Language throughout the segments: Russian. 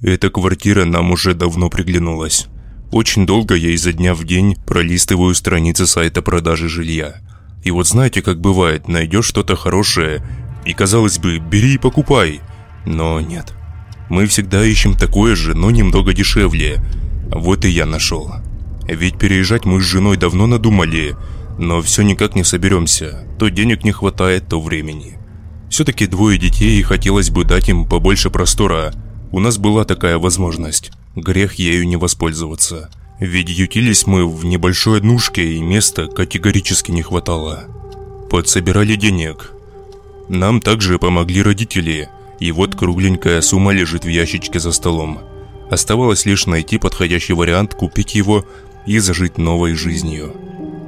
Эта квартира нам уже давно приглянулась. Очень долго я изо дня в день пролистываю страницы сайта продажи жилья. И вот знаете, как бывает, найдешь что-то хорошее, и казалось бы, бери и покупай. Но нет. Мы всегда ищем такое же, но немного дешевле. Вот и я нашел. Ведь переезжать мы с женой давно надумали, но все никак не соберемся. То денег не хватает, то времени. Все-таки двое детей, и хотелось бы дать им побольше простора. У нас была такая возможность. Грех ею не воспользоваться. Ведь ютились мы в небольшой однушке, и места категорически не хватало. Подсобирали денег. Нам также помогли родители, и вот кругленькая сумма лежит в ящичке за столом. Оставалось лишь найти подходящий вариант, купить его и зажить новой жизнью.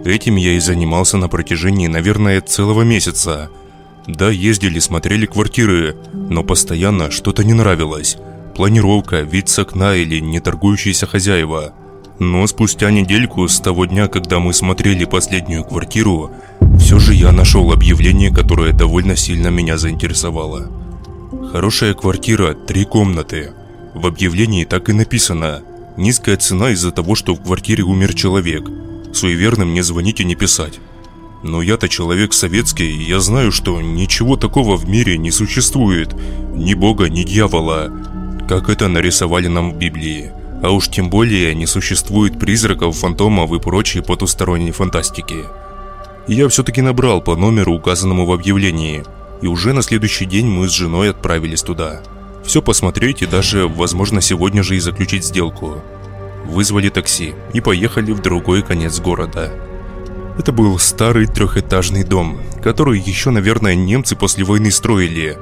Этим я и занимался на протяжении, наверное, целого месяца. Да, ездили, смотрели квартиры, но постоянно что-то не нравилось. Планировка, вид с окна или не торгующиеся хозяева. Но спустя недельку с того дня, когда мы смотрели последнюю квартиру, все же я нашел объявление, которое довольно сильно меня заинтересовало. Хорошая квартира, три комнаты. В объявлении так и написано. Низкая цена из-за того, что в квартире умер человек. Суеверным не звонить и не писать. Но я-то человек советский, и я знаю, что ничего такого в мире не существует. Ни бога, ни дьявола. Как это нарисовали нам в Библии. А уж тем более не существует призраков, фантомов и прочей потусторонней фантастики. Я все-таки набрал по номеру, указанному в объявлении – и уже на следующий день мы с женой отправились туда. Все посмотреть и даже, возможно, сегодня же и заключить сделку. Вызвали такси и поехали в другой конец города. Это был старый трехэтажный дом, который еще, наверное, немцы после войны строили.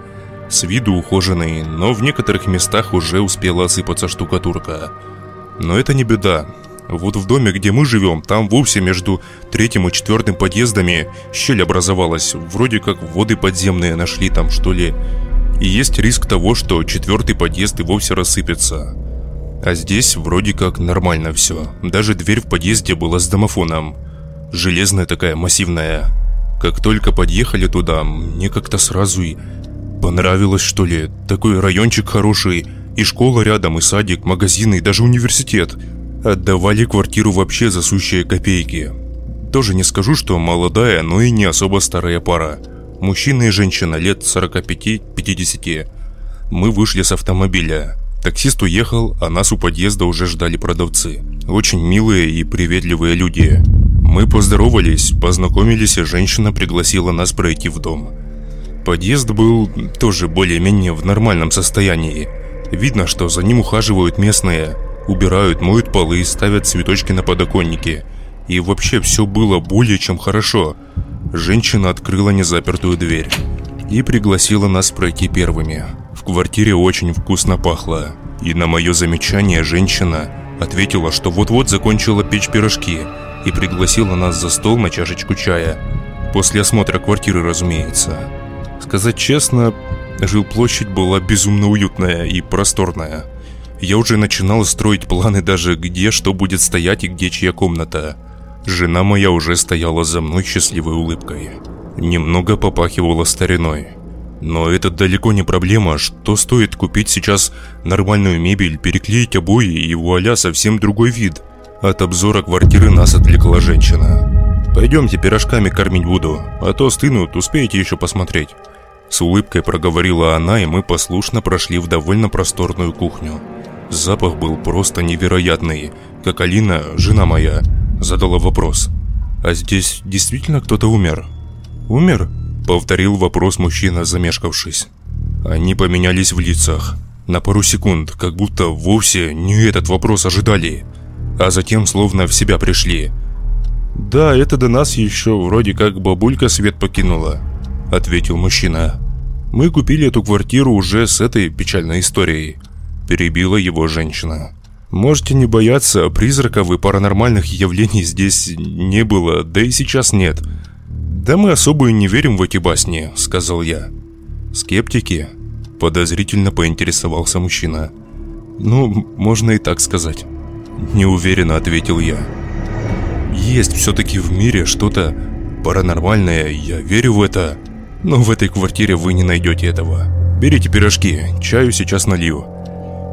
С виду ухоженный, но в некоторых местах уже успела осыпаться штукатурка. Но это не беда. Вот в доме, где мы живем, там вовсе между третьим и четвертым подъездами щель образовалась. Вроде как воды подземные нашли там, что ли. И есть риск того, что четвертый подъезд и вовсе рассыпется. А здесь вроде как нормально все. Даже дверь в подъезде была с домофоном. Железная такая, массивная. Как только подъехали туда, мне как-то сразу и понравилось, что ли. Такой райончик хороший, и школа рядом, и садик, магазины, и даже университет – Отдавали квартиру вообще за сущие копейки. Тоже не скажу, что молодая, но и не особо старая пара. Мужчина и женщина лет 45-50. Мы вышли с автомобиля. Таксист уехал, а нас у подъезда уже ждали продавцы. Очень милые и приветливые люди. Мы поздоровались, познакомились, и женщина пригласила нас пройти в дом. Подъезд был тоже более-менее в нормальном состоянии. Видно, что за ним ухаживают местные – Убирают, моют полы, ставят цветочки на подоконнике. И вообще все было более чем хорошо. Женщина открыла незапертую дверь и пригласила нас пройти первыми. В квартире очень вкусно пахло. И на мое замечание женщина ответила, что вот-вот закончила печь пирожки и пригласила нас за стол на чашечку чая. После осмотра квартиры, разумеется. Сказать честно, жилплощадь была безумно уютная и просторная. Я уже начинал строить планы даже, где что будет стоять и где чья комната. Жена моя уже стояла за мной счастливой улыбкой. Немного попахивала стариной. Но это далеко не проблема, что стоит купить сейчас нормальную мебель, переклеить обои и вуаля совсем другой вид. От обзора квартиры нас отвлекла женщина. «Пойдемте, пирожками кормить буду, а то стынут, успеете еще посмотреть». С улыбкой проговорила она, и мы послушно прошли в довольно просторную кухню. Запах был просто невероятный, как Алина, жена моя, задала вопрос. «А здесь действительно кто-то умер?» «Умер?» – повторил вопрос мужчина, замешкавшись. Они поменялись в лицах. На пару секунд, как будто вовсе не этот вопрос ожидали, а затем словно в себя пришли. «Да, это до нас еще вроде как бабулька свет покинула», – ответил мужчина. «Мы купили эту квартиру уже с этой печальной историей перебила его женщина. Можете не бояться, призраков и паранормальных явлений здесь не было, да и сейчас нет. Да мы особо и не верим в эти басни, сказал я. Скептики? Подозрительно поинтересовался мужчина. Ну, можно и так сказать. Неуверенно ответил я. Есть все-таки в мире что-то паранормальное, я верю в это. Но в этой квартире вы не найдете этого. Берите пирожки, чаю сейчас налью.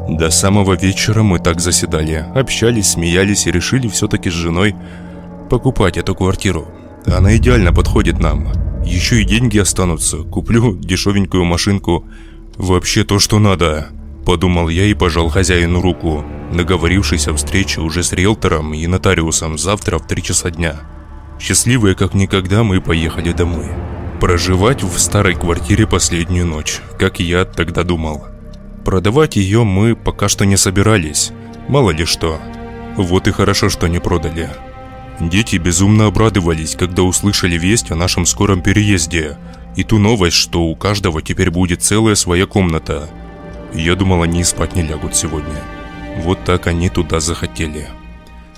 До самого вечера мы так заседали, общались, смеялись и решили все-таки с женой покупать эту квартиру. Она идеально подходит нам. Еще и деньги останутся. Куплю дешевенькую машинку. Вообще то, что надо. Подумал я и пожал хозяину руку, договорившись о встрече уже с риэлтором и нотариусом завтра в 3 часа дня. Счастливые как никогда мы поехали домой. Проживать в старой квартире последнюю ночь, как я тогда думал. Продавать ее мы пока что не собирались, мало ли что. Вот и хорошо, что не продали. Дети безумно обрадовались, когда услышали весть о нашем скором переезде и ту новость, что у каждого теперь будет целая своя комната. Я думал, они спать не лягут сегодня. Вот так они туда захотели.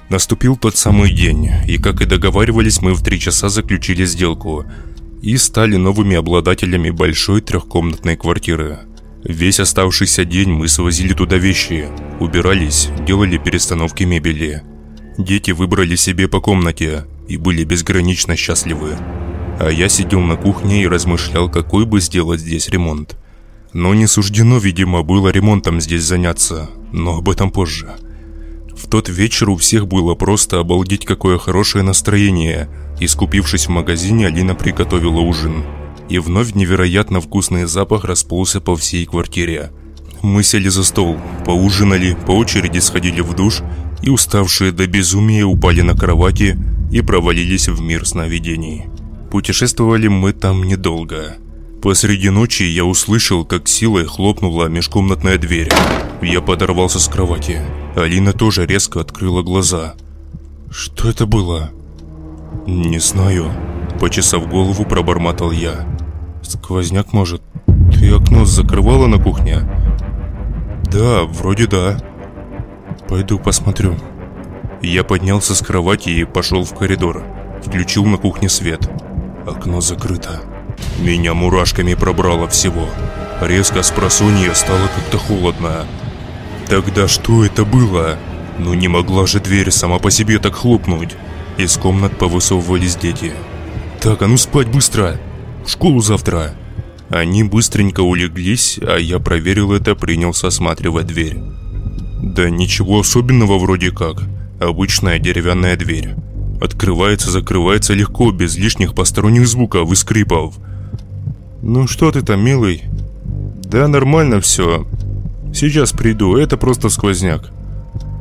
Наступил тот самый день, и как и договаривались, мы в три часа заключили сделку и стали новыми обладателями большой трехкомнатной квартиры. Весь оставшийся день мы свозили туда вещи, убирались, делали перестановки мебели. Дети выбрали себе по комнате и были безгранично счастливы. А я сидел на кухне и размышлял, какой бы сделать здесь ремонт. Но не суждено, видимо, было ремонтом здесь заняться, но об этом позже. В тот вечер у всех было просто обалдеть какое хорошее настроение, и скупившись в магазине, Алина приготовила ужин. И вновь невероятно вкусный запах расползся по всей квартире. Мы сели за стол, поужинали, по очереди сходили в душ и уставшие до безумия упали на кровати и провалились в мир сновидений. Путешествовали мы там недолго. Посреди ночи я услышал, как силой хлопнула межкомнатная дверь. Я подорвался с кровати. Алина тоже резко открыла глаза. «Что это было?» «Не знаю», – почесав голову, пробормотал я. «Сквозняк, может? Ты окно закрывала на кухне?» «Да, вроде да», Пойду посмотрю. Я поднялся с кровати и пошел в коридор. Включил на кухне свет. Окно закрыто. Меня мурашками пробрало всего. Резко с просонья стало как-то холодно. Тогда что это было? Ну не могла же дверь сама по себе так хлопнуть. Из комнат повысовывались дети. «Так, а ну спать быстро! В школу завтра!» Они быстренько улеглись, а я проверил это, принялся осматривать дверь. Да ничего особенного вроде как. Обычная деревянная дверь. Открывается, закрывается легко, без лишних посторонних звуков и скрипов. Ну что ты там, милый? Да нормально все. Сейчас приду, это просто сквозняк.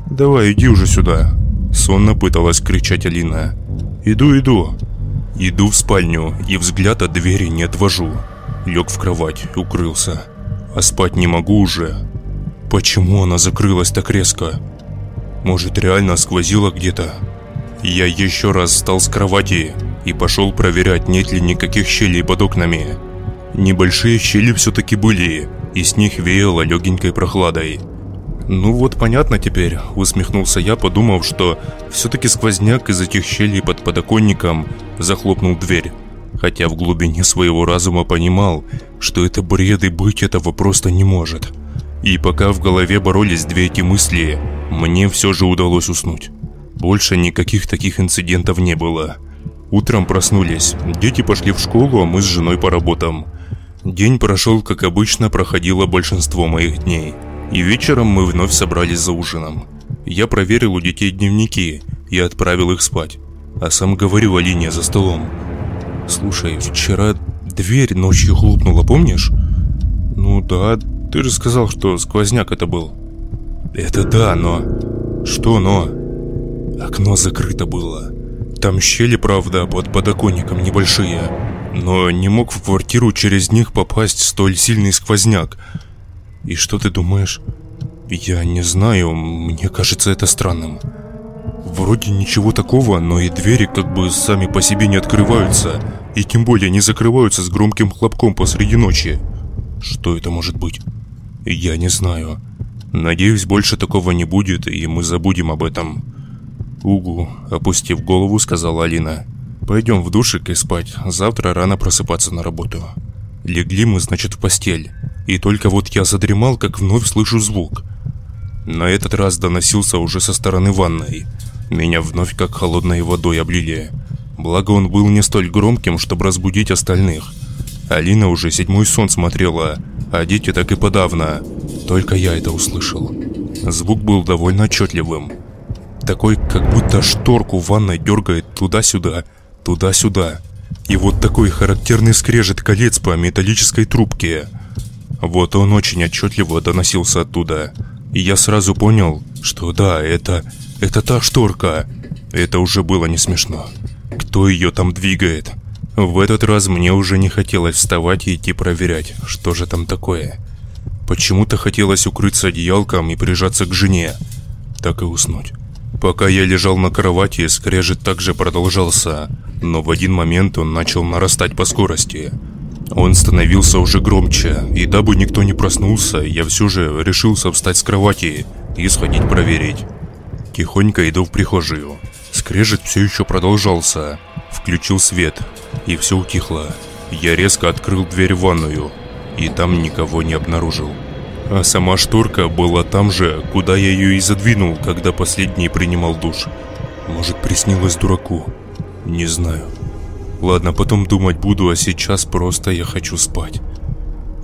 Давай, иди уже сюда. Сонно пыталась кричать Алина. Иду, иду. Иду в спальню и взгляд от двери не отвожу. Лег в кровать, укрылся. А спать не могу уже. Почему она закрылась так резко? Может, реально сквозила где-то? Я еще раз встал с кровати и пошел проверять, нет ли никаких щелей под окнами. Небольшие щели все-таки были, и с них веяло легенькой прохладой. «Ну вот понятно теперь», – усмехнулся я, подумав, что все-таки сквозняк из этих щелей под подоконником захлопнул дверь. Хотя в глубине своего разума понимал, что это бред и быть этого просто не может. И пока в голове боролись две эти мысли, мне все же удалось уснуть. Больше никаких таких инцидентов не было. Утром проснулись, дети пошли в школу, а мы с женой по работам. День прошел, как обычно проходило большинство моих дней. И вечером мы вновь собрались за ужином. Я проверил у детей дневники и отправил их спать. А сам говорю Алине за столом. «Слушай, вчера дверь ночью хлопнула, помнишь?» «Ну да, ты же сказал, что сквозняк это был. Это да, но... Что но? Окно закрыто было. Там щели, правда, под подоконником небольшие. Но не мог в квартиру через них попасть столь сильный сквозняк. И что ты думаешь? Я не знаю, мне кажется это странным. Вроде ничего такого, но и двери как бы сами по себе не открываются, и тем более не закрываются с громким хлопком посреди ночи. Что это может быть? Я не знаю. Надеюсь, больше такого не будет, и мы забудем об этом. Угу, опустив голову, сказала Алина. Пойдем в душик и спать. Завтра рано просыпаться на работу. Легли мы, значит, в постель. И только вот я задремал, как вновь слышу звук. На этот раз доносился уже со стороны ванной. Меня вновь как холодной водой облили. Благо он был не столь громким, чтобы разбудить остальных. Алина уже седьмой сон смотрела, а дети так и подавно. Только я это услышал. Звук был довольно отчетливым. Такой, как будто шторку в ванной дергает туда-сюда, туда-сюда. И вот такой характерный скрежет колец по металлической трубке. Вот он очень отчетливо доносился оттуда. И я сразу понял, что да, это... это та шторка. Это уже было не смешно. Кто ее там двигает? В этот раз мне уже не хотелось вставать и идти проверять, что же там такое. Почему-то хотелось укрыться одеялком и прижаться к жене. Так и уснуть. Пока я лежал на кровати, скрежет также продолжался, но в один момент он начал нарастать по скорости. Он становился уже громче, и дабы никто не проснулся, я все же решился встать с кровати и сходить проверить. Тихонько иду в прихожую. Скрежет все еще продолжался. Включил свет, и все утихло. Я резко открыл дверь в ванную, и там никого не обнаружил. А сама шторка была там же, куда я ее и задвинул, когда последний принимал душ. Может, приснилось дураку? Не знаю. Ладно, потом думать буду, а сейчас просто я хочу спать.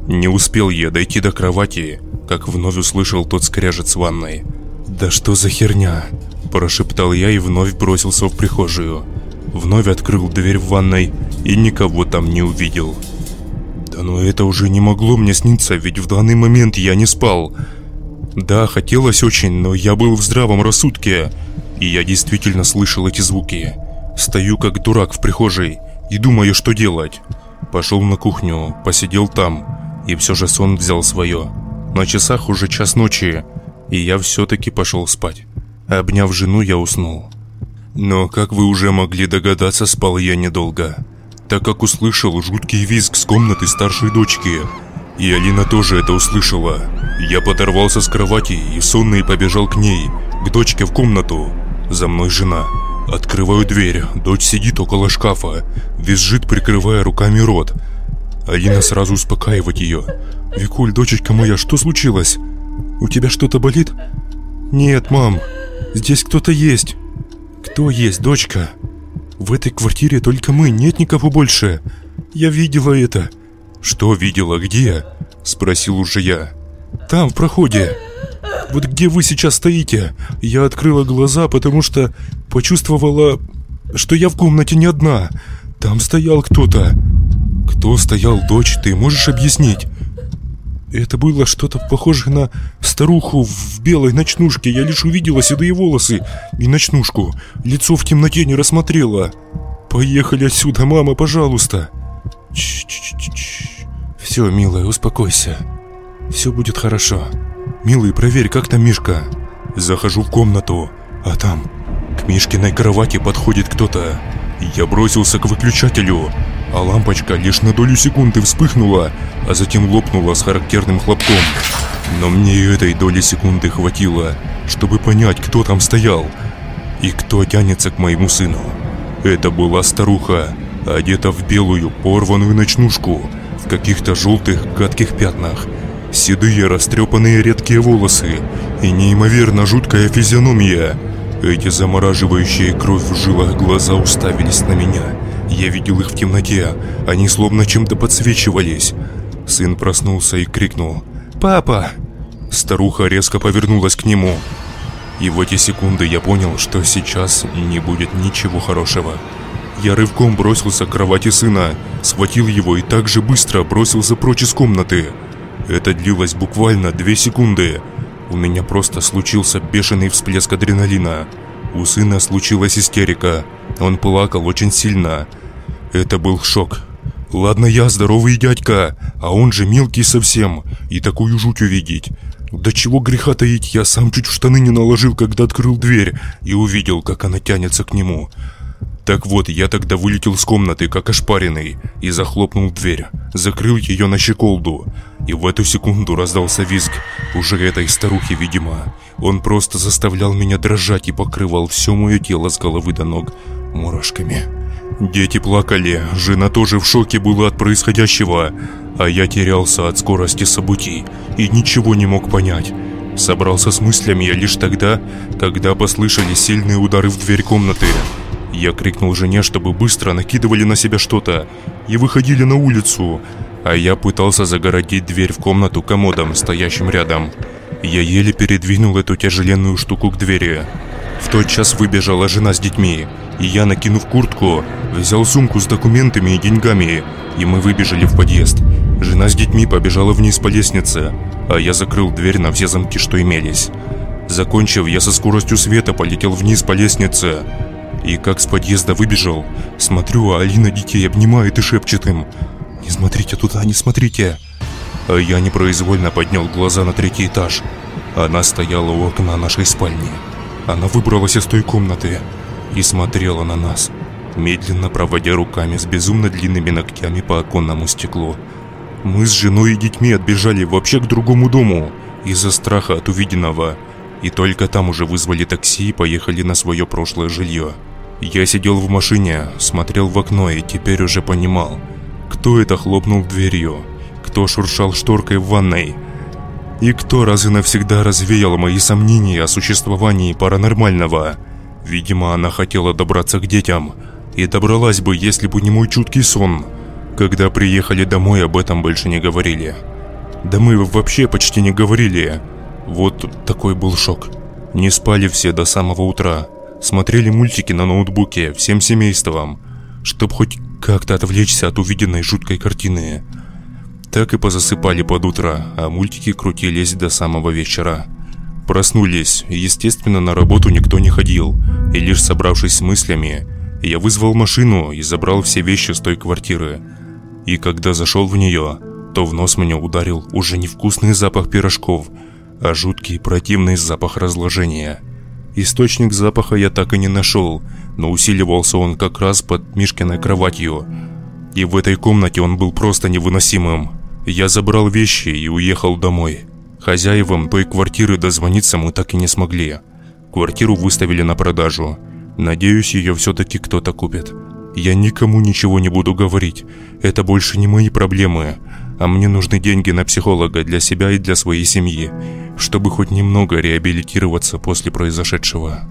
Не успел я дойти до кровати, как вновь услышал тот скрежет с ванной. «Да что за херня?» – прошептал я и вновь бросился в прихожую. Вновь открыл дверь в ванной и никого там не увидел. Да но это уже не могло мне сниться, ведь в данный момент я не спал. Да, хотелось очень, но я был в здравом рассудке, и я действительно слышал эти звуки. Стою как дурак в прихожей и думаю, что делать. Пошел на кухню, посидел там, и все же сон взял свое. На часах уже час ночи, и я все-таки пошел спать. Обняв жену, я уснул. Но, как вы уже могли догадаться, спал я недолго, так как услышал жуткий визг с комнаты старшей дочки. И Алина тоже это услышала. Я подорвался с кровати и сонный побежал к ней, к дочке в комнату. За мной жена. Открываю дверь, дочь сидит около шкафа, визжит, прикрывая руками рот. Алина сразу успокаивает ее. «Викуль, дочечка моя, что случилось? У тебя что-то болит?» «Нет, мам, здесь кто-то есть». «Кто есть, дочка?» «В этой квартире только мы, нет никого больше. Я видела это». «Что видела? Где?» Спросил уже я. «Там, в проходе. Вот где вы сейчас стоите. Я открыла глаза, потому что почувствовала, что я в комнате не одна. Там стоял кто-то». «Кто стоял, дочь, ты можешь объяснить?» Это было что-то похожее на старуху в белой ночнушке. Я лишь увидела седые волосы и ночнушку. Лицо в темноте не рассмотрела. Поехали отсюда, мама, пожалуйста. Ч -ч -ч. Все, милая, успокойся. Все будет хорошо. Милый, проверь, как там Мишка. Захожу в комнату, а там к Мишкиной кровати подходит кто-то. Я бросился к выключателю, а лампочка лишь на долю секунды вспыхнула, а затем лопнула с характерным хлопком. Но мне и этой доли секунды хватило, чтобы понять, кто там стоял и кто тянется к моему сыну. Это была старуха, одета в белую порванную ночнушку, в каких-то желтых гадких пятнах, седые растрепанные редкие волосы и неимоверно жуткая физиономия. Эти замораживающие кровь в жилах глаза уставились на меня – я видел их в темноте, они словно чем-то подсвечивались. Сын проснулся и крикнул «Папа!». Старуха резко повернулась к нему. И в эти секунды я понял, что сейчас не будет ничего хорошего. Я рывком бросился к кровати сына, схватил его и так же быстро бросился прочь из комнаты. Это длилось буквально две секунды. У меня просто случился бешеный всплеск адреналина. У сына случилась истерика. Он плакал очень сильно. Это был шок. Ладно я здоровый дядька, а он же мелкий совсем, и такую жуть увидеть. До чего греха таить, я сам чуть в штаны не наложил, когда открыл дверь и увидел, как она тянется к нему. Так вот, я тогда вылетел с комнаты, как ошпаренный, и захлопнул дверь, закрыл ее на щеколду. И в эту секунду раздался визг, уже этой старухи, видимо. Он просто заставлял меня дрожать и покрывал все мое тело с головы до ног мурашками. Дети плакали, жена тоже в шоке была от происходящего, а я терялся от скорости событий и ничего не мог понять. Собрался с мыслями я лишь тогда, когда послышались сильные удары в дверь комнаты. Я крикнул жене, чтобы быстро накидывали на себя что-то и выходили на улицу. а я пытался загородить дверь в комнату комодом, стоящим рядом. Я еле передвинул эту тяжеленную штуку к двери. В тот час выбежала жена с детьми, и я, накинув куртку, взял сумку с документами и деньгами, и мы выбежали в подъезд. Жена с детьми побежала вниз по лестнице, а я закрыл дверь на все замки, что имелись. Закончив, я со скоростью света полетел вниз по лестнице. И как с подъезда выбежал, смотрю, а Алина детей обнимает и шепчет им «Не смотрите туда, не смотрите!» А я непроизвольно поднял глаза на третий этаж. Она стояла у окна нашей спальни. Она выбралась из той комнаты и смотрела на нас, медленно проводя руками с безумно длинными ногтями по оконному стеклу. Мы с женой и детьми отбежали вообще к другому дому из-за страха от увиденного, и только там уже вызвали такси и поехали на свое прошлое жилье. Я сидел в машине, смотрел в окно и теперь уже понимал, кто это хлопнул дверью, кто шуршал шторкой в ванной, и кто раз и навсегда развеял мои сомнения о существовании паранормального. Видимо, она хотела добраться к детям, и добралась бы, если бы не мой чуткий сон. Когда приехали домой, об этом больше не говорили. Да мы вообще почти не говорили. Вот такой был шок. Не спали все до самого утра. Смотрели мультики на ноутбуке всем семейством, чтобы хоть как-то отвлечься от увиденной жуткой картины. Так и позасыпали под утро, а мультики крутились до самого вечера. Проснулись, естественно, на работу никто не ходил, и лишь собравшись с мыслями, я вызвал машину и забрал все вещи с той квартиры. И когда зашел в нее, то в нос меня ударил уже невкусный запах пирожков, а жуткий противный запах разложения. Источник запаха я так и не нашел, но усиливался он как раз под Мишкиной кроватью. И в этой комнате он был просто невыносимым. Я забрал вещи и уехал домой. Хозяевам той квартиры дозвониться мы так и не смогли. Квартиру выставили на продажу. Надеюсь, ее все-таки кто-то купит. Я никому ничего не буду говорить. Это больше не мои проблемы. А мне нужны деньги на психолога для себя и для своей семьи, чтобы хоть немного реабилитироваться после произошедшего.